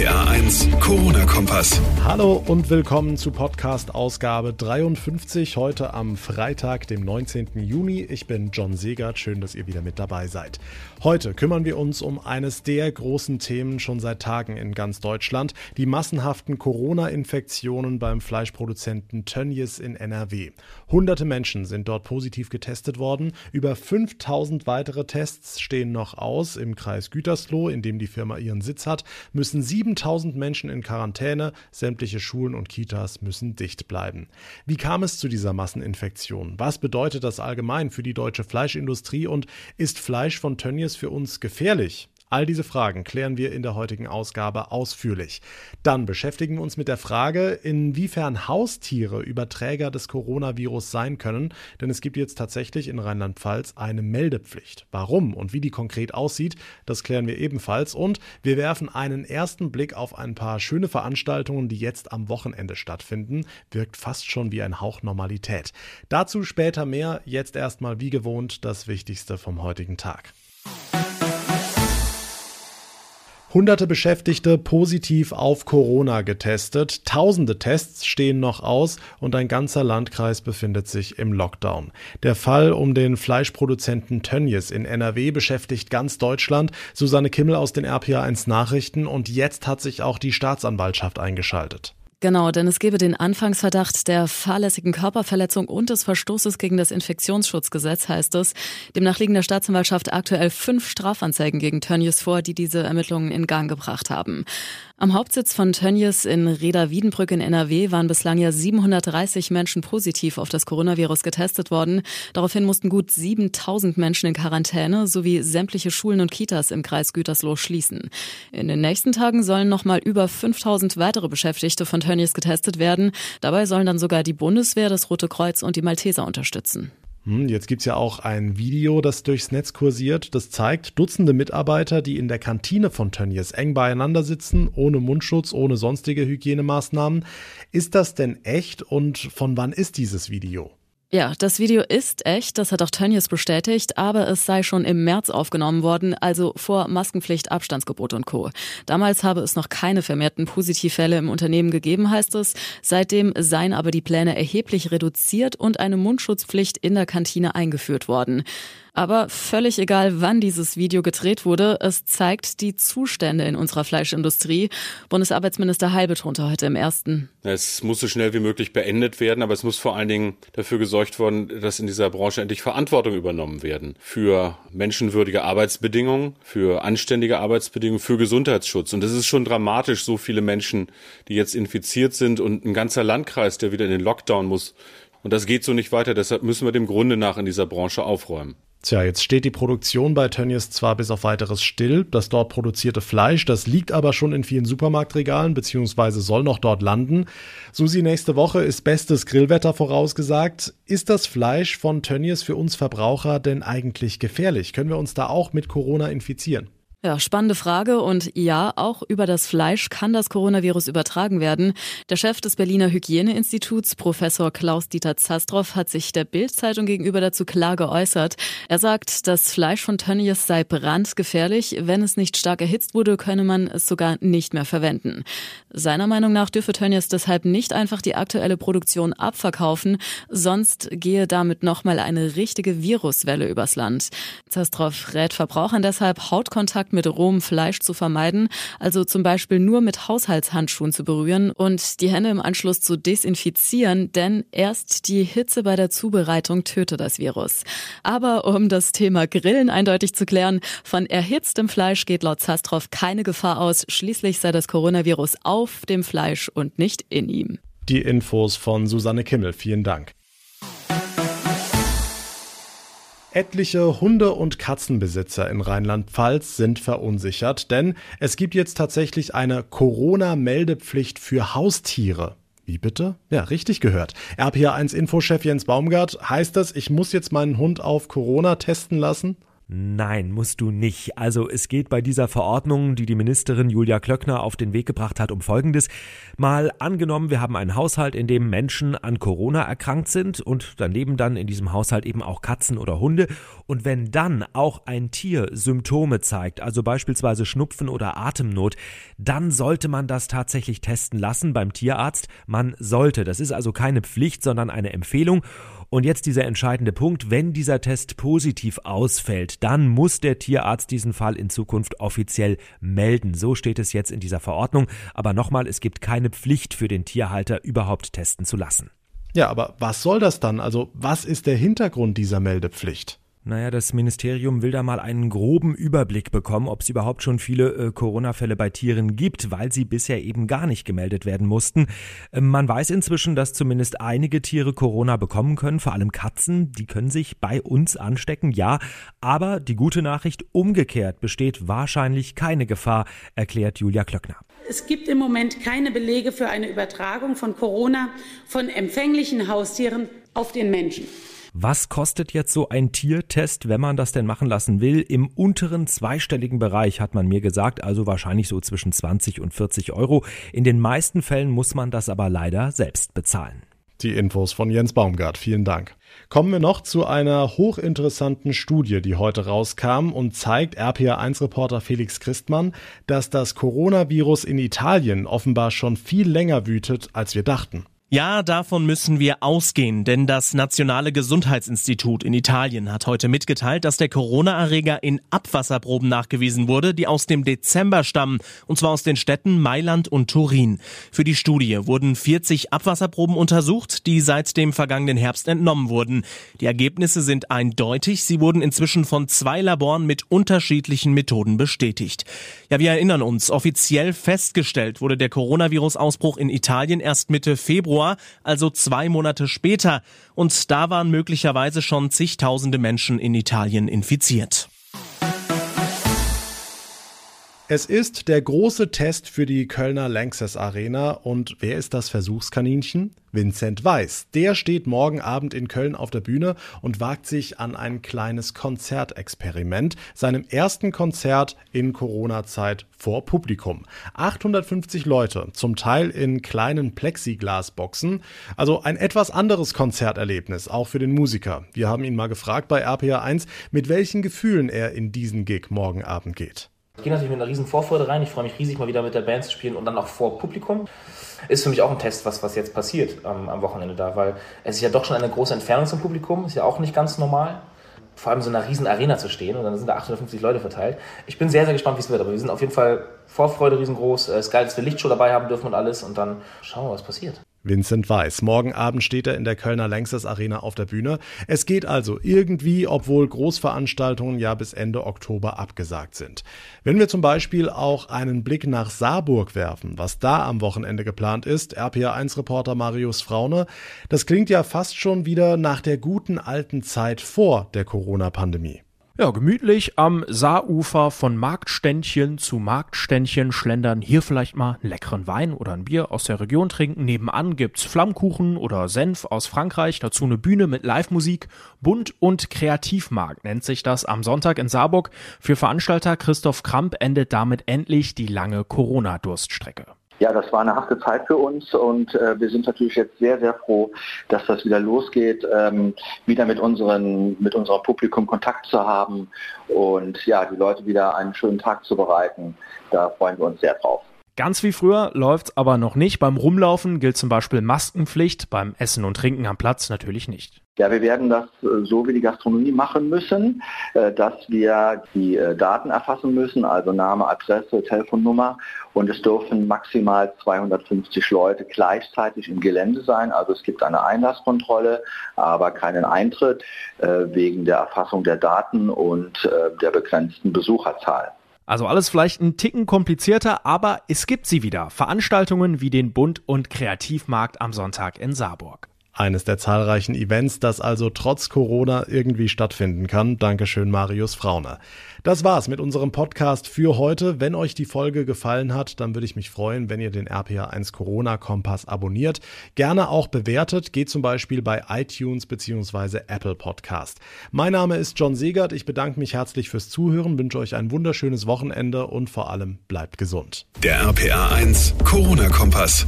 RPA 1, Corona-Kompass. Hallo und willkommen zu Podcast Ausgabe 53, heute am Freitag, dem 19. Juni. Ich bin John Segert, schön, dass ihr wieder mit dabei seid. Heute kümmern wir uns um eines der großen Themen schon seit Tagen in ganz Deutschland, die massenhaften Corona-Infektionen beim Fleischproduzenten Tönnies in NRW. Hunderte Menschen sind dort positiv getestet worden, über 5000 weitere Tests stehen noch aus im Kreis Gütersloh, in dem die Firma ihren Sitz hat, müssen 7000 Menschen in Quarantäne, sämtliche Schulen und Kitas müssen dicht bleiben. Wie kam es zu dieser Masseninfektion? Was bedeutet das allgemein für die deutsche Fleischindustrie und ist Fleisch von Tönnies für uns gefährlich? All diese Fragen klären wir in der heutigen Ausgabe ausführlich. Dann beschäftigen wir uns mit der Frage, inwiefern Haustiere Überträger des Coronavirus sein können, denn es gibt jetzt tatsächlich in Rheinland-Pfalz eine Meldepflicht. Warum und wie die konkret aussieht, das klären wir ebenfalls und wir werfen einen ersten Blick auf ein paar schöne Veranstaltungen, die jetzt am Wochenende stattfinden. Wirkt fast schon wie ein Hauch Normalität. Dazu später mehr, jetzt erstmal wie gewohnt das Wichtigste vom heutigen Tag. Hunderte Beschäftigte positiv auf Corona getestet. Tausende Tests stehen noch aus und ein ganzer Landkreis befindet sich im Lockdown. Der Fall um den Fleischproduzenten Tönnies in NRW beschäftigt ganz Deutschland. Susanne Kimmel aus den RPA1 Nachrichten und jetzt hat sich auch die Staatsanwaltschaft eingeschaltet. Genau, denn es gebe den Anfangsverdacht der fahrlässigen Körperverletzung und des Verstoßes gegen das Infektionsschutzgesetz, heißt es. Demnach liegen der Staatsanwaltschaft aktuell fünf Strafanzeigen gegen Tönnies vor, die diese Ermittlungen in Gang gebracht haben. Am Hauptsitz von Tönnies in Reda-Wiedenbrück in NRW waren bislang ja 730 Menschen positiv auf das Coronavirus getestet worden. Daraufhin mussten gut 7000 Menschen in Quarantäne sowie sämtliche Schulen und Kitas im Kreis Gütersloh schließen. In den nächsten Tagen sollen nochmal über 5000 weitere Beschäftigte von Tönnies getestet werden. Dabei sollen dann sogar die Bundeswehr, das Rote Kreuz und die Malteser unterstützen. Hm, jetzt gibt es ja auch ein Video, das durchs Netz kursiert. Das zeigt Dutzende Mitarbeiter, die in der Kantine von Tönnies eng beieinander sitzen, ohne Mundschutz, ohne sonstige Hygienemaßnahmen. Ist das denn echt und von wann ist dieses Video? Ja, das Video ist echt, das hat auch Tönnies bestätigt, aber es sei schon im März aufgenommen worden, also vor Maskenpflicht, Abstandsgebot und Co. Damals habe es noch keine vermehrten Positivfälle im Unternehmen gegeben, heißt es. Seitdem seien aber die Pläne erheblich reduziert und eine Mundschutzpflicht in der Kantine eingeführt worden. Aber völlig egal, wann dieses Video gedreht wurde, es zeigt die Zustände in unserer Fleischindustrie. Bundesarbeitsminister Heil betonte heute im ersten. Es muss so schnell wie möglich beendet werden, aber es muss vor allen Dingen dafür gesorgt werden, dass in dieser Branche endlich Verantwortung übernommen werden. Für menschenwürdige Arbeitsbedingungen, für anständige Arbeitsbedingungen, für Gesundheitsschutz. Und es ist schon dramatisch, so viele Menschen, die jetzt infiziert sind und ein ganzer Landkreis, der wieder in den Lockdown muss. Und das geht so nicht weiter. Deshalb müssen wir dem Grunde nach in dieser Branche aufräumen. Tja, jetzt steht die Produktion bei Tönnies zwar bis auf weiteres still, das dort produzierte Fleisch, das liegt aber schon in vielen Supermarktregalen beziehungsweise soll noch dort landen. Susi, nächste Woche ist bestes Grillwetter vorausgesagt. Ist das Fleisch von Tönnies für uns Verbraucher denn eigentlich gefährlich? Können wir uns da auch mit Corona infizieren? Ja, spannende Frage. Und ja, auch über das Fleisch kann das Coronavirus übertragen werden. Der Chef des Berliner Hygieneinstituts, Professor Klaus-Dieter Zastrow, hat sich der Bild-Zeitung gegenüber dazu klar geäußert. Er sagt, das Fleisch von Tönnies sei brandgefährlich. Wenn es nicht stark erhitzt wurde, könne man es sogar nicht mehr verwenden. Seiner Meinung nach dürfe Tönnies deshalb nicht einfach die aktuelle Produktion abverkaufen, sonst gehe damit nochmal eine richtige Viruswelle übers Land. Zastrow rät Verbrauchern deshalb, Hautkontakt Kontakt mit rohem Fleisch zu vermeiden, also zum Beispiel nur mit Haushaltshandschuhen zu berühren und die Hände im Anschluss zu desinfizieren, denn erst die Hitze bei der Zubereitung töte das Virus. Aber um das Thema Grillen eindeutig zu klären, von erhitztem Fleisch geht laut Zastrow keine Gefahr aus, schließlich sei das Coronavirus auf dem Fleisch und nicht in ihm. Die Infos von Susanne Kimmel, vielen Dank. Etliche Hunde- und Katzenbesitzer in Rheinland-Pfalz sind verunsichert, denn es gibt jetzt tatsächlich eine Corona-Meldepflicht für Haustiere. Wie bitte? Ja, richtig gehört. RPA1 Infochef Jens Baumgart, heißt das, ich muss jetzt meinen Hund auf Corona testen lassen? Nein, musst du nicht. Also es geht bei dieser Verordnung, die die Ministerin Julia Klöckner auf den Weg gebracht hat, um Folgendes. Mal angenommen, wir haben einen Haushalt, in dem Menschen an Corona erkrankt sind und daneben dann in diesem Haushalt eben auch Katzen oder Hunde. Und wenn dann auch ein Tier Symptome zeigt, also beispielsweise Schnupfen oder Atemnot, dann sollte man das tatsächlich testen lassen beim Tierarzt. Man sollte. Das ist also keine Pflicht, sondern eine Empfehlung. Und jetzt dieser entscheidende Punkt, wenn dieser Test positiv ausfällt, dann muss der Tierarzt diesen Fall in Zukunft offiziell melden. So steht es jetzt in dieser Verordnung. Aber nochmal, es gibt keine Pflicht für den Tierhalter, überhaupt testen zu lassen. Ja, aber was soll das dann? Also was ist der Hintergrund dieser Meldepflicht? Naja, das Ministerium will da mal einen groben Überblick bekommen, ob es überhaupt schon viele äh, Corona-Fälle bei Tieren gibt, weil sie bisher eben gar nicht gemeldet werden mussten. Ähm, man weiß inzwischen, dass zumindest einige Tiere Corona bekommen können, vor allem Katzen, die können sich bei uns anstecken, ja. Aber die gute Nachricht, umgekehrt besteht wahrscheinlich keine Gefahr, erklärt Julia Klöckner. Es gibt im Moment keine Belege für eine Übertragung von Corona von empfänglichen Haustieren auf den Menschen. Was kostet jetzt so ein Tiertest, wenn man das denn machen lassen will? Im unteren zweistelligen Bereich hat man mir gesagt, also wahrscheinlich so zwischen 20 und 40 Euro. In den meisten Fällen muss man das aber leider selbst bezahlen. Die Infos von Jens Baumgart. Vielen Dank. Kommen wir noch zu einer hochinteressanten Studie, die heute rauskam und zeigt RPA1-Reporter Felix Christmann, dass das Coronavirus in Italien offenbar schon viel länger wütet, als wir dachten. Ja, davon müssen wir ausgehen, denn das Nationale Gesundheitsinstitut in Italien hat heute mitgeteilt, dass der Corona-Erreger in Abwasserproben nachgewiesen wurde, die aus dem Dezember stammen, und zwar aus den Städten Mailand und Turin. Für die Studie wurden 40 Abwasserproben untersucht, die seit dem vergangenen Herbst entnommen wurden. Die Ergebnisse sind eindeutig, sie wurden inzwischen von zwei Laboren mit unterschiedlichen Methoden bestätigt. Ja, wir erinnern uns, offiziell festgestellt wurde der Coronavirus-Ausbruch in Italien erst Mitte Februar Februar, also zwei Monate später. Und da waren möglicherweise schon zigtausende Menschen in Italien infiziert. Es ist der große Test für die Kölner Lanxess Arena und wer ist das Versuchskaninchen? Vincent Weiss. Der steht morgen Abend in Köln auf der Bühne und wagt sich an ein kleines Konzertexperiment, seinem ersten Konzert in Corona-Zeit vor Publikum. 850 Leute, zum Teil in kleinen Plexiglasboxen, also ein etwas anderes Konzerterlebnis, auch für den Musiker. Wir haben ihn mal gefragt bei RPA 1, mit welchen Gefühlen er in diesen Gig morgen Abend geht. Ich gehe natürlich mit einer riesen Vorfreude rein. Ich freue mich riesig, mal wieder mit der Band zu spielen und dann auch vor Publikum. Ist für mich auch ein Test, was, was jetzt passiert ähm, am Wochenende da, weil es ist ja doch schon eine große Entfernung zum Publikum, ist ja auch nicht ganz normal. Vor allem so in einer riesen Arena zu stehen und dann sind da 850 Leute verteilt. Ich bin sehr, sehr gespannt, wie es wird, aber wir sind auf jeden Fall Vorfreude riesengroß. Es ist geil, dass wir Lichtshow dabei haben dürfen und alles und dann schauen wir, was passiert. Vincent Weiss. Morgen Abend steht er in der Kölner Längstes Arena auf der Bühne. Es geht also irgendwie, obwohl Großveranstaltungen ja bis Ende Oktober abgesagt sind. Wenn wir zum Beispiel auch einen Blick nach Saarburg werfen, was da am Wochenende geplant ist, RPA1-Reporter Marius Fraune, das klingt ja fast schon wieder nach der guten alten Zeit vor der Corona-Pandemie. Ja, gemütlich am Saarufer von Marktständchen zu Marktständchen schlendern, hier vielleicht mal einen leckeren Wein oder ein Bier aus der Region trinken. Nebenan gibt's Flammkuchen oder Senf aus Frankreich, dazu eine Bühne mit Live-Musik. Bunt und Kreativmarkt nennt sich das am Sonntag in Saarburg. Für Veranstalter Christoph Kramp endet damit endlich die lange Corona-Durststrecke. Ja, das war eine harte Zeit für uns und äh, wir sind natürlich jetzt sehr, sehr froh, dass das wieder losgeht, ähm, wieder mit, unseren, mit unserem Publikum Kontakt zu haben und ja, die Leute wieder einen schönen Tag zu bereiten. Da freuen wir uns sehr drauf. Ganz wie früher läuft's aber noch nicht. Beim Rumlaufen gilt zum Beispiel Maskenpflicht, beim Essen und Trinken am Platz natürlich nicht. Ja, wir werden das äh, so wie die Gastronomie machen müssen, äh, dass wir die äh, Daten erfassen müssen, also Name, Adresse, Telefonnummer und es dürfen maximal 250 Leute gleichzeitig im Gelände sein. Also es gibt eine Einlasskontrolle, aber keinen Eintritt wegen der Erfassung der Daten und der begrenzten Besucherzahl. Also alles vielleicht ein Ticken komplizierter, aber es gibt sie wieder. Veranstaltungen wie den Bund- und Kreativmarkt am Sonntag in Saarburg. Eines der zahlreichen Events, das also trotz Corona irgendwie stattfinden kann. Dankeschön, Marius Frauner. Das war's mit unserem Podcast für heute. Wenn euch die Folge gefallen hat, dann würde ich mich freuen, wenn ihr den RPA1 Corona Kompass abonniert. Gerne auch bewertet. Geht zum Beispiel bei iTunes bzw. Apple Podcast. Mein Name ist John Segert. Ich bedanke mich herzlich fürs Zuhören, wünsche euch ein wunderschönes Wochenende und vor allem bleibt gesund. Der RPA1 Corona Kompass.